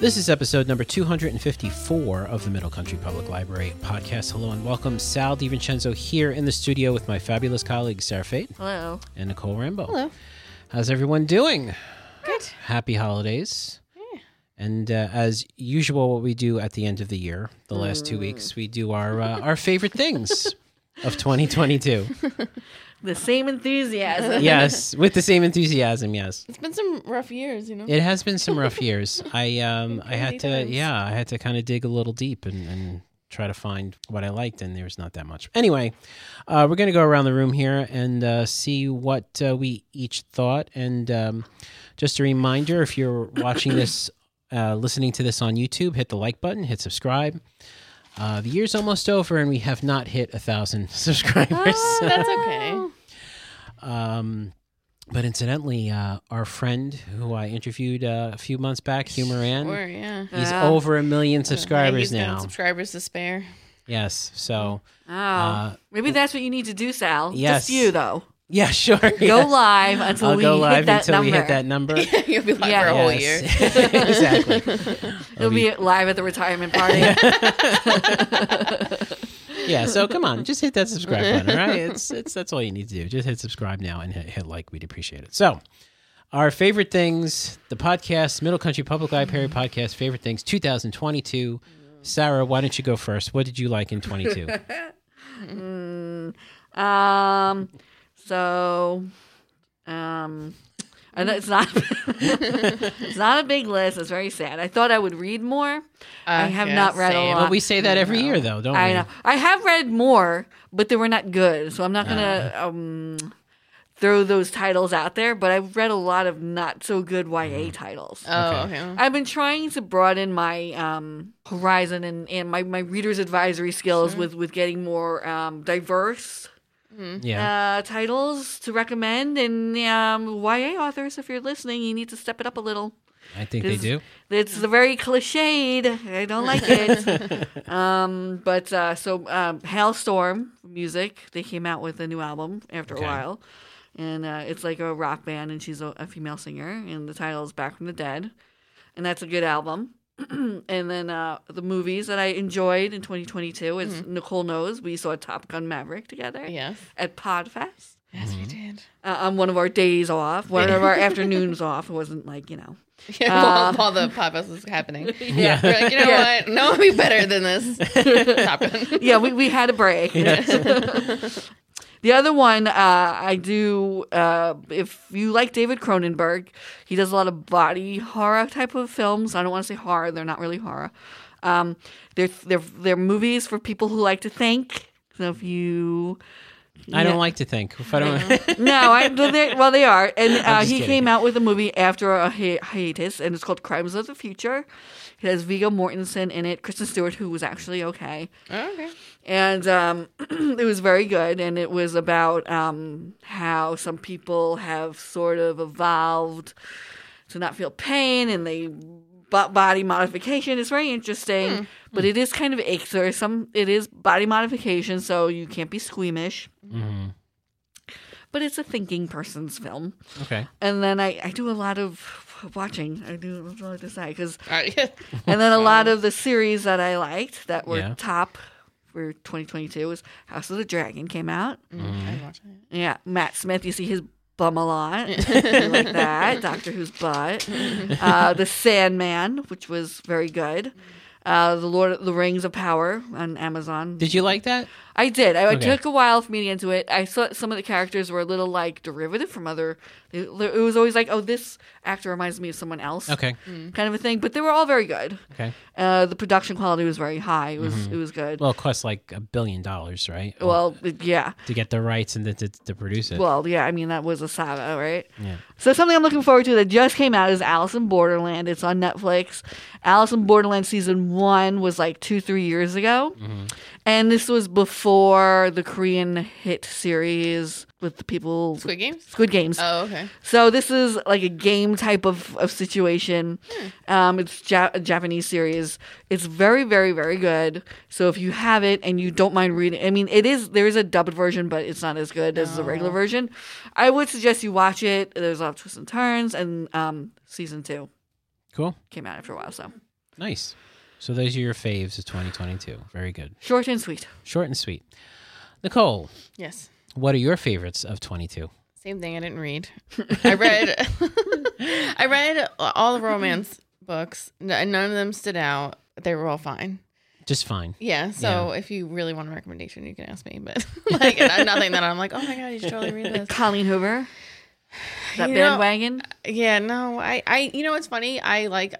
This is episode number 254 of the Middle Country Public Library podcast. Hello and welcome. Sal DiVincenzo here in the studio with my fabulous colleagues Sarah Fate Hello. and Nicole Rambo. Hello. How's everyone doing? Good. Happy holidays. And uh, as usual, what we do at the end of the year, the last two weeks, we do our uh, our favorite things of 2022. The same enthusiasm. yes, with the same enthusiasm. Yes, It's been some rough years, you know. it has been some rough years. I um I had to times. yeah I had to kind of dig a little deep and, and try to find what I liked, and there's not that much. Anyway, uh, we're gonna go around the room here and uh, see what uh, we each thought. And um, just a reminder, if you're watching this, uh, listening to this on YouTube, hit the like button, hit subscribe. Uh, the year's almost over, and we have not hit a thousand subscribers. Oh, that's okay. Um, but incidentally, uh, our friend who I interviewed uh, a few months back, Hugh Moran, Sure, yeah. he's Yeah. over a million subscribers he's got now. Subscribers to spare. yes. So, Oh. Uh, Maybe that's what you need to do, Sal. Yes. Just you, though. Yeah, sure. Go yes. live until I'll we go hit that until number. we hit that number. You'll be live Yeah. for a whole year. Yes. exactly. He'll be live at the retirement party. Yeah. So come on, just hit that subscribe button. All right. It's it's that's all you need to do. Just hit subscribe now and hit, hit like. We'd appreciate it. So. Our favorite things, the podcast, Middle Country Public Library podcast, favorite things, 2022. Sarah, why don't you go first? What did you like in 22? um. So, um. I know it's not. it's not a big list. It's very sad. I thought I would read more. I have not read a same. lot. But we say that every year, though, don't I we? know. I have read more, but they were not good. So I'm not gonna Ah. um, throw those titles out there. But I've read a lot of not so good YA titles. Oh, Okay. okay. I've been trying to broaden my um, horizon and, and my, my reader's advisory skills with, with getting more um, diverse Yeah. uh, titles to recommend. And um, YA authors, if you're listening, you need to step it up a little. I think they do. It's very cliched. I don't like it. um, but uh, so um, Halestorm music, they came out with a new album after Okay. a while, and uh, it's like a rock band, and she's a, a female singer, and the title is Back from the Dead, and that's a good album. and then uh, the movies that I enjoyed in 2022 is Nicole knows we saw Top Gun Maverick together Yes. at Podfest Yes, we did. uh, on one of our days off, one of our afternoons off. It wasn't like you know. Yeah, while, Um, while the podcast was happening. Yeah. We're like, you know Yeah. what? No one be better than this. Top Gun. yeah, we, we had a break. The other one, uh, I do. Uh, if you like David Cronenberg, he does a lot of body horror type of films. I don't want to say horror; they're not really horror. Um, they're they're they're movies for people who like to think. So if you, I don't like to think. If I don't, no, I well they, are, and uh, he kidding. came out with a movie after a hi- hiatus, and it's called Crimes of the Future. It has Viggo Mortensen in it, Kristen Stewart, who was actually okay Oh, okay. and um, it was very good. And it was about um, how some people have sort of evolved to not feel pain, and they body modification. It's very interesting, but it is kind of ick. There is some. It is body modification, so you can't be squeamish. Mhm. But it's a thinking person's film. Okay. And then I, I do a lot of watching. I do that's all I have to say because All right. and then a lot of the series that I liked that were Yeah. top for 2022 was House of the Dragon came out. Mm, I'm it. Yeah, Matt Smith. You see his bum a lot, I like that. Doctor Who's butt. Uh, the Sandman, which was very good. Uh, the Lord of the Rings of Power on Amazon. Did you like that? I did. I, Okay. It took a while for me to get into it. I thought some of the characters were a little like derivative from other. It, it was always like, oh, this actor reminds me of someone else. Okay. Kind of a thing. But they were all very good. Okay. Uh, the production quality was very high. It was mm-hmm. it was good. Well, it costs like a billion dollars, right? Well, it- yeah. to get the rights and to, to, to produce it. Well, yeah. I mean, that was a saga, right? yeah. So something I'm looking forward to that just came out is Alice in Borderland. It's on Netflix. Alice in Borderland season one was like two, three years ago, mm-hmm. And this was before the Korean hit series with the people Squid Games? Squid Games. Oh, okay. So this is like a game type of, of situation. Um, it's ja- a Japanese series. It's very, very, very good. So if you have it and you don't mind reading, I mean, it is there is a dubbed version, but it's not as good as the regular version. I would suggest you watch it. There's a lot of twists and turns, and um, season two Cool. came out after a while. So Nice. So those are your faves of 2022. Very good. Short and sweet. Short and sweet. Nicole, Yes. what are your favorites of 22? Same thing. I didn't read. I read. I read all the romance books. None of them stood out. They were all fine. Just fine. Yeah. So if you really want a recommendation, you can ask me. But like nothing that I'm like, oh my god, you should totally read this. Colleen Hoover. That You know- bandwagon. Yeah. No. I. I. You know what's funny? I like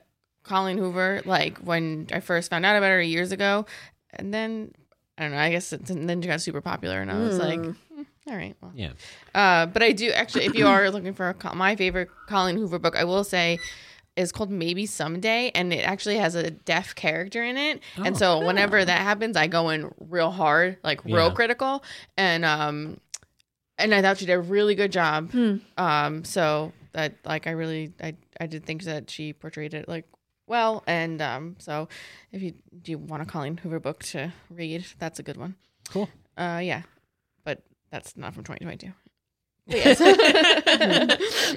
Colleen Hoover. Like when I first found out about her years ago, and then I don't know. I guess it, then she got super popular, and I was like, Mm. "Hmm, all right. Well. Yeah. Uh, but I do actually, if you are looking for a, my favorite Colleen Hoover book, I will say is called Maybe Someday, and it actually has a deaf character in it. And Oh. so whenever that happens, I go in real hard, like real Yeah. critical, and um, and I thought she did a really good job. Hmm. Um, so that like I really I I did think that she portrayed it like well, and um, so if you do you want a Colleen Hoover book to read, that's a good one. Cool. Uh, yeah, but that's not from 2022.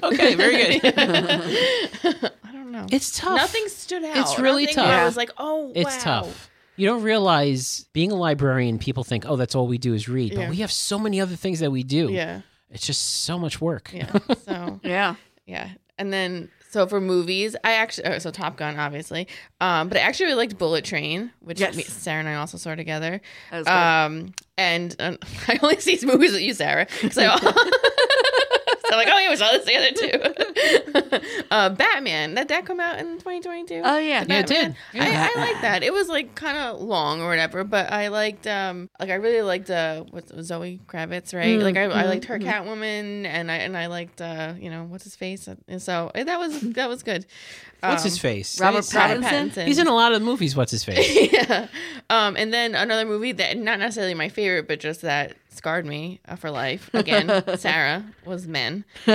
Okay, very good. I don't know. It's tough. Nothing stood out. It's really Nothing tough. I was like, oh, It's wow. tough. You don't realize being a librarian, people think, oh, that's all we do is read. Yeah. But we have so many other things that we do. Yeah, It's just so much work. yeah. So Yeah. yeah, and then so for movies, I actually oh, so Top Gun, obviously, um, but I actually really liked Bullet Train, which Yes. me, Sarah and I also saw together. Um, and um, I only see these movies with you, Sarah, because I. I'm like, oh yeah, we saw this together too. uh, Batman. That that come out in 2022. oh yeah. Yeah, it did. Yeah. I, I like that. It was like kind of long or whatever, but I liked um like I really liked uh what's Zoe Kravitz, right? Mm, like I, I mhm, liked her mhm. Catwoman and I and I liked uh you know what's his face and so eh, that was that was good. What's Um, his face? Robert Robert Pattinson? He's in a lot of movies. What's his face? yeah. Um, and then another movie that not necessarily my favorite, but just that scarred me uh, for life. Again, Sarah was Men. so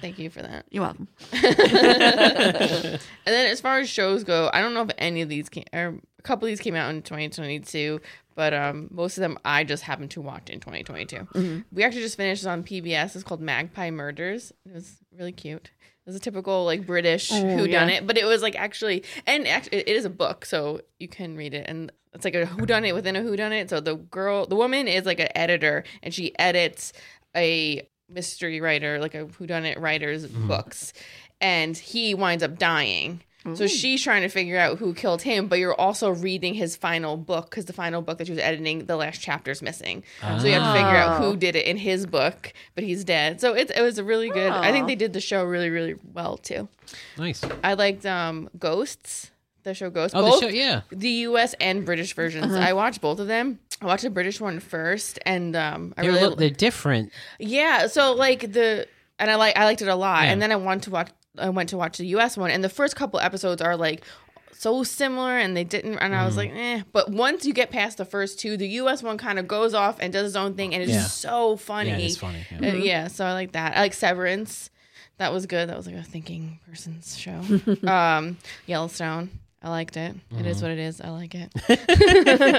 thank you for that. You're welcome. and then as far as shows go, I don't know if any of these came, or a couple of these came out in 2022, but um, most of them I just happened to watch in 2022. We actually just finished on PBS. It's called Magpie Murders. It was really cute. It was a typical like British Oh, who done it, but it was like actually, and actually, it is a book, so you can read it, and it's like a who done it within a who done it. So the girl, the woman is like an editor, and she edits a mystery writer, like a who done it writer's mm-hmm. books, and he winds up dying. So she's trying to figure out who killed him, but you're also reading his final book because the final book that she was editing, the last chapter's missing. So you have to figure out who did it in his book, but he's dead. So it, it was a really good. I think Oh. they did the show really, really well too. Nice. I liked um, Ghosts, the show Ghosts. Oh, both the show. Yeah. the U.S. and British versions. I watched both of them. I watched the British one first, and um, I They're, a really little, they're different. yeah. So like the and I like I liked it a lot, Yeah. and then I wanted to watch. I went to watch the U.S. one, and the first couple episodes are like so similar, and they didn't. And I was Mm-hmm. like, eh. But once you get past the first two, the U.S. one kind of goes off and does its own thing, and it's Yeah. so funny. Yeah, it's funny. Yeah. Uh, yeah, so I like that. I like Severance. That was good. That was like a thinking person's show. um, Yellowstone. I liked it. It Mm-hmm. is what it is. I like it.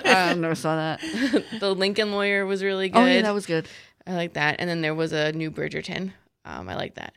I never saw that. the Lincoln Lawyer was really good. Oh yeah, that was good. I like that. And then there was a new Bridgerton. Um, I like that.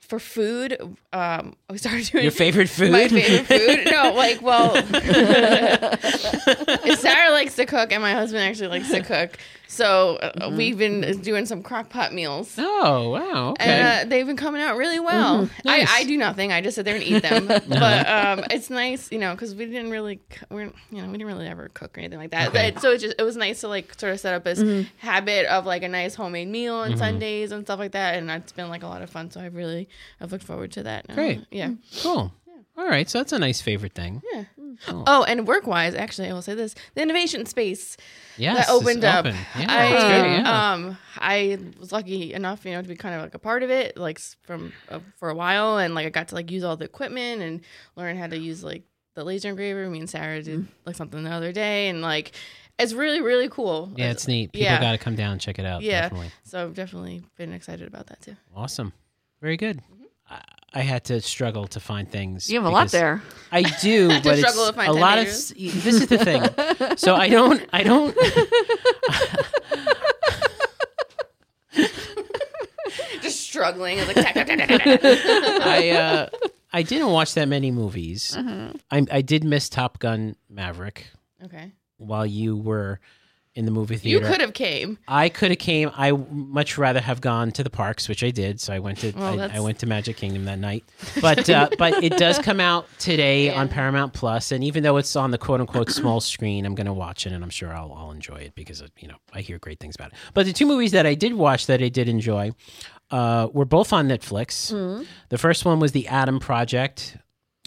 For food, um, we started doing Your favorite food? my favorite food. No, like, well, Sarah likes to cook, and my husband actually likes to cook. So uh, we've been doing some crock pot meals. Oh wow. Okay. And uh, they've been coming out really well. Nice. I, I do nothing. I just sit there and eat them. but um, it's nice, you know, because we didn't really, we're, you know, we didn't really ever cook or anything like that. Okay. But, so it just it was nice to like sort of set up this habit of like a nice homemade meal on Sundays and stuff like that. And that's been like a lot of fun. So I really I've looked forward to that. Uh, Great. yeah. cool. Yeah. All right. So that's a nice favorite thing. Yeah. Cool. Oh, and work wise, actually, I will say this: the innovation space Yes. that opened up. open. Yeah, I great, yeah. um I was lucky enough, you know, to be kind of like a part of it, like from uh, for a while, and like I got to like use all the equipment and learn how to use like the laser engraver. Me and Sarah did Mm. like something the other day, and like it's really really cool. yeah, it's neat. People yeah. got to come down and check it out. Yeah. Definitely. so I've definitely been excited about that too. Awesome. Very good. Mm-hmm. I, I had to struggle to find things. You have a lot there. I do, to but it's struggle to find a 10 lot of. This is the thing. so I don't. I don't. Just struggling, like. I uh, I didn't watch that many movies. Uh-huh. I I did miss Top Gun Maverick Okay. while you were in the movie theater. You could have came. I could have came. I much rather have gone to the parks, which I did. So I went to Well, I, I went to Magic Kingdom that night. But uh, but it does come out today Yeah. on Paramount Plus, and even though it's on the quote unquote small screen, I'm going to watch it, and I'm sure I'll I'll enjoy it because you know I hear great things about it. But the two movies that I did watch that I did enjoy uh, were both on Netflix. Mm-hmm. The first one was the Adam Project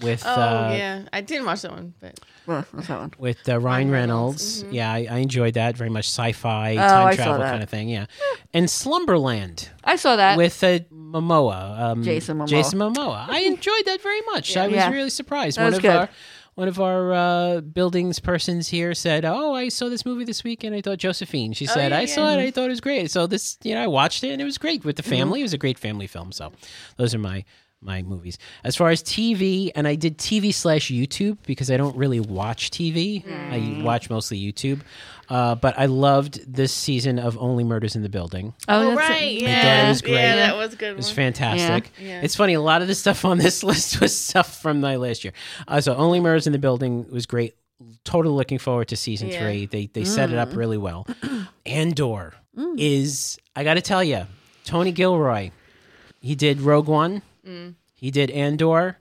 with Oh uh, yeah, I didn't watch that one, but Well, what's that one? with uh, Ryan Ryan Reynolds. Reynolds, Yeah, I, I enjoyed that very much. Sci-fi, Oh, time I travel kind of thing. Yeah, and Slumberland I saw that. with uh, Momoa, um, Jason Momoa. Jason Momoa. I enjoyed that very much. I was Yeah. really surprised. That one was of good. our one of our uh, buildings persons here said, "Oh, I saw this movie this week, and I thought Josephine." She said, yeah, "I yeah. saw it. I thought it was great." So this, you know, I watched it, and it was great with the Mm-hmm. family. It was a great family film. So those are my my movies. As far as TV, and I did TV slash YouTube because I don't really watch TV. I watch mostly YouTube. Uh, but I loved this season of Only Murders in the Building. oh, oh, that's right, it. yeah, thought was great. yeah, that was a good. It was one. fantastic. Yeah. Yeah. It's funny. A lot of the stuff on this list was stuff from my last year. Uh, so only murders in the building was great. Totally looking forward to season Yeah. three. They they set it up really well. Andor is I got to tell you, Tony Gilroy. He did Rogue One. He did Andor.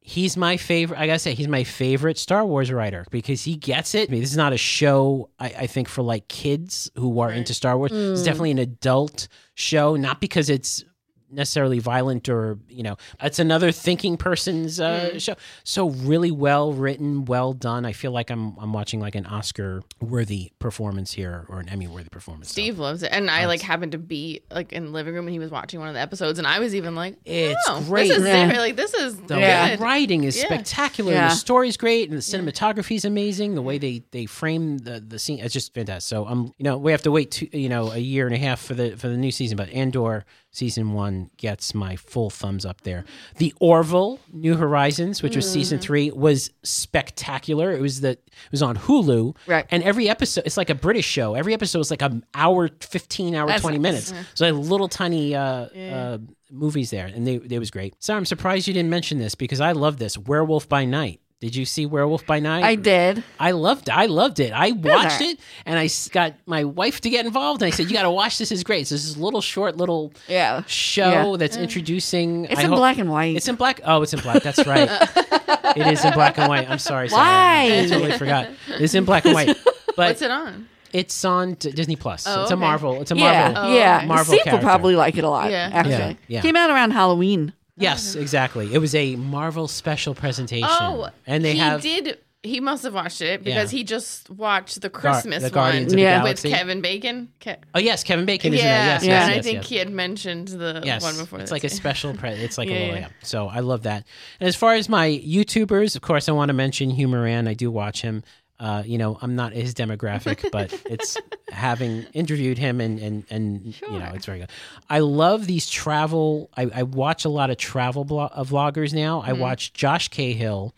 He's my favorite. I gotta say, he's my favorite Star Wars writer because he gets it. I mean, this is not a show. I, I think for like kids who are into Star Wars. It's mm. definitely an adult show, not because it's necessarily violent or you know it's another thinking person's uh, show so really well written well done i feel like i'm i'm watching like an oscar worthy performance here or an emmy worthy performance So Steve loves it, and I like happened to be like in the living room and he was watching one of the episodes, and I was even like, It's oh, great. This is Yeah. Like this is the Yeah. writing is Yeah. spectacular. Yeah. The story's great, and the cinematography is amazing. The way they they frame the the scene, it's just fantastic. So um, you know, we have to wait to you know a year and a half for the for the new season, but Andor season one gets my full thumbs up there. The Orville New Horizons, which was season Mm-hmm. three, was spectacular. It was the it was on Hulu, Right. And every episode, it's like a British show. Every episode was like an hour, fifteen hour, That's twenty nice. minutes. So like little tiny uh, uh, movies there, and they they was great. Sarah, I'm surprised you didn't mention this because I love this Werewolf by Night. Did you see Werewolf by Night? I did. I loved I loved it. I watched it and I got my wife to get involved and I said you got to watch this. This is great. So this is a little short little Yeah. show Yeah. that's introducing It's I in hope- black and white. It's in black. Oh, it's in black. That's right. it is in black and white. I'm sorry. Sarah. Why? I totally forgot. It's in black and white. But What's it on? it's on Disney Plus. Oh, it's a. Marvel. It's a yeah, Marvel. Oh, yeah. Marvel Steve will probably like it a lot. Yeah. actually, Yeah, yeah. came out around Halloween. Yes, oh. exactly. It was a Marvel special presentation. Oh, and they he have did. He must have watched it because Yeah. he just watched the Christmas the Guardians one of the Yeah. with Galaxy. Kevin Bacon. Ke- Oh yes, Kevin Bacon is yeah, in there. Yes, Yeah. yes, and I yes, think yes. he had mentioned the Yes, one before. it's that like a too. special. Pre- it's like Yeah, a little, yeah. yeah. So I love that. And as far as my YouTubers, of course, I want to mention Hugh Moran. I do watch him. Uh, you know, I'm not his demographic, but it's having interviewed him and and and you know, it's very good. I love these travel. I, I watch a lot of travel uh, vloggers now. I watch Josh Cahill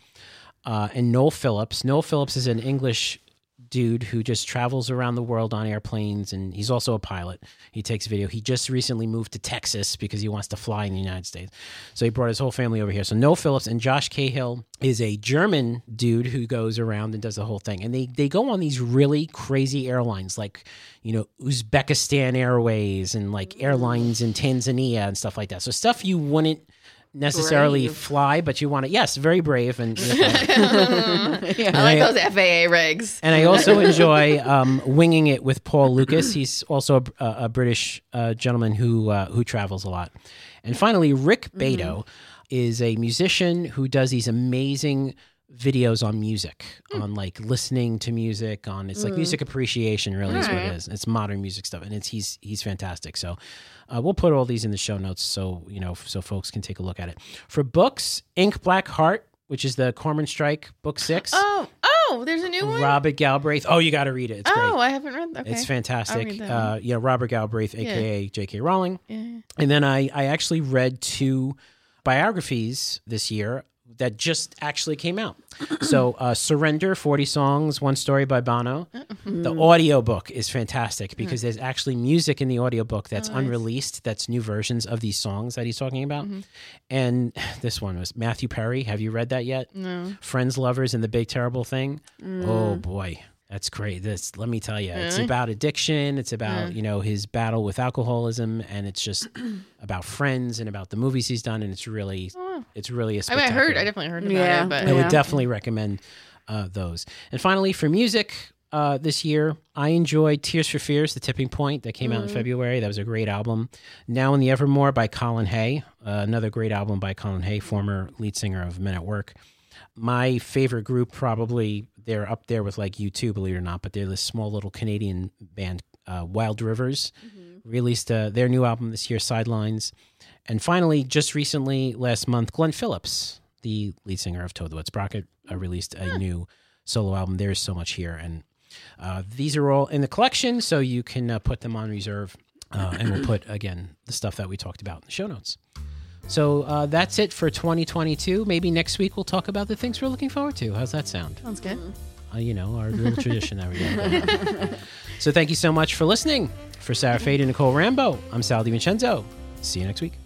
uh, and Noel Phillips. Noel Phillips is an English dude who just travels around the world on airplanes, and he's also a pilot. He takes video. He just recently moved to Texas because he wants to fly in the United States. So he brought his whole family over here. So Noel Phillips and Josh Cahill is a German dude who goes around and does the whole thing. And they they go on these really crazy airlines like, you know, Uzbekistan Airways and like airlines in Tanzania and stuff like that. So stuff you wouldn't necessarily Brave. fly, but you want to. Yes, very brave and. I like those FAA regs. And I also enjoy um, winging it with Paul Lucas. He's also a, a British uh, gentleman who uh, who travels a lot. And finally, Rick Beato is a musician who does these amazing videos on music, on like listening to music, on it's like music appreciation. Really, is what it Alright. It's modern music stuff, and it's he's he's fantastic. So. Uh, we'll put all these in the show notes so you know so folks can take a look at it. For books, Ink Black Heart, which is the Cormoran Strike book six. Oh, oh, there's a new one. Robert Galbraith. Oh, you got to read it. It's oh, great. I haven't read. Okay, It's fantastic. Uh, yeah, Robert Galbraith, aka J.K. Rowling. Yeah. And then I, I actually read two biographies this year. That just actually came out. so, uh, Surrender, 40 songs, one story by Bono. The audiobook is fantastic because there's actually music in the audiobook that's unreleased, that's new versions of these songs that he's talking about. And this one was Matthew Perry. Have you read that yet? No. Friends, Lovers, and the Big Terrible Thing. Oh boy, that's great. This, let me tell you, it's Really? about addiction. It's about you know his battle with alcoholism, and it's just about friends and about the movies he's done. And it's really, it's really a. I mean, I heard. I definitely heard about Yeah, it, but I would definitely recommend uh, those. And finally, for music uh, this year, I enjoyed Tears for Fears, The Tipping Point, that came out in February. That was a great album. Now and the Evermore by Colin Hay, uh, another great album by Colin Hay, former lead singer of Men at Work. My favorite group, probably, they're up there with like U2, believe it or not, but they're this small little Canadian band, uh, Wild Rivers, released uh, their new album this year, Sidelines. And finally, just recently, last month, Glen Phillips, the lead singer of Toad the Wet Sprocket, uh, released a new solo album. There's so much here, and uh, these are all in the collection, so you can uh, put them on reserve, uh, and we'll put again the stuff that we talked about in the show notes. So uh, that's it for 2022. Maybe next week we'll talk about the things we're looking forward to. How's that sound? sounds good. Uh, you know, our little tradition that we got. so thank you so much for listening. For Sarah Fade and Nicole Rambo, I'm Sal DiVincenzo. See you next week.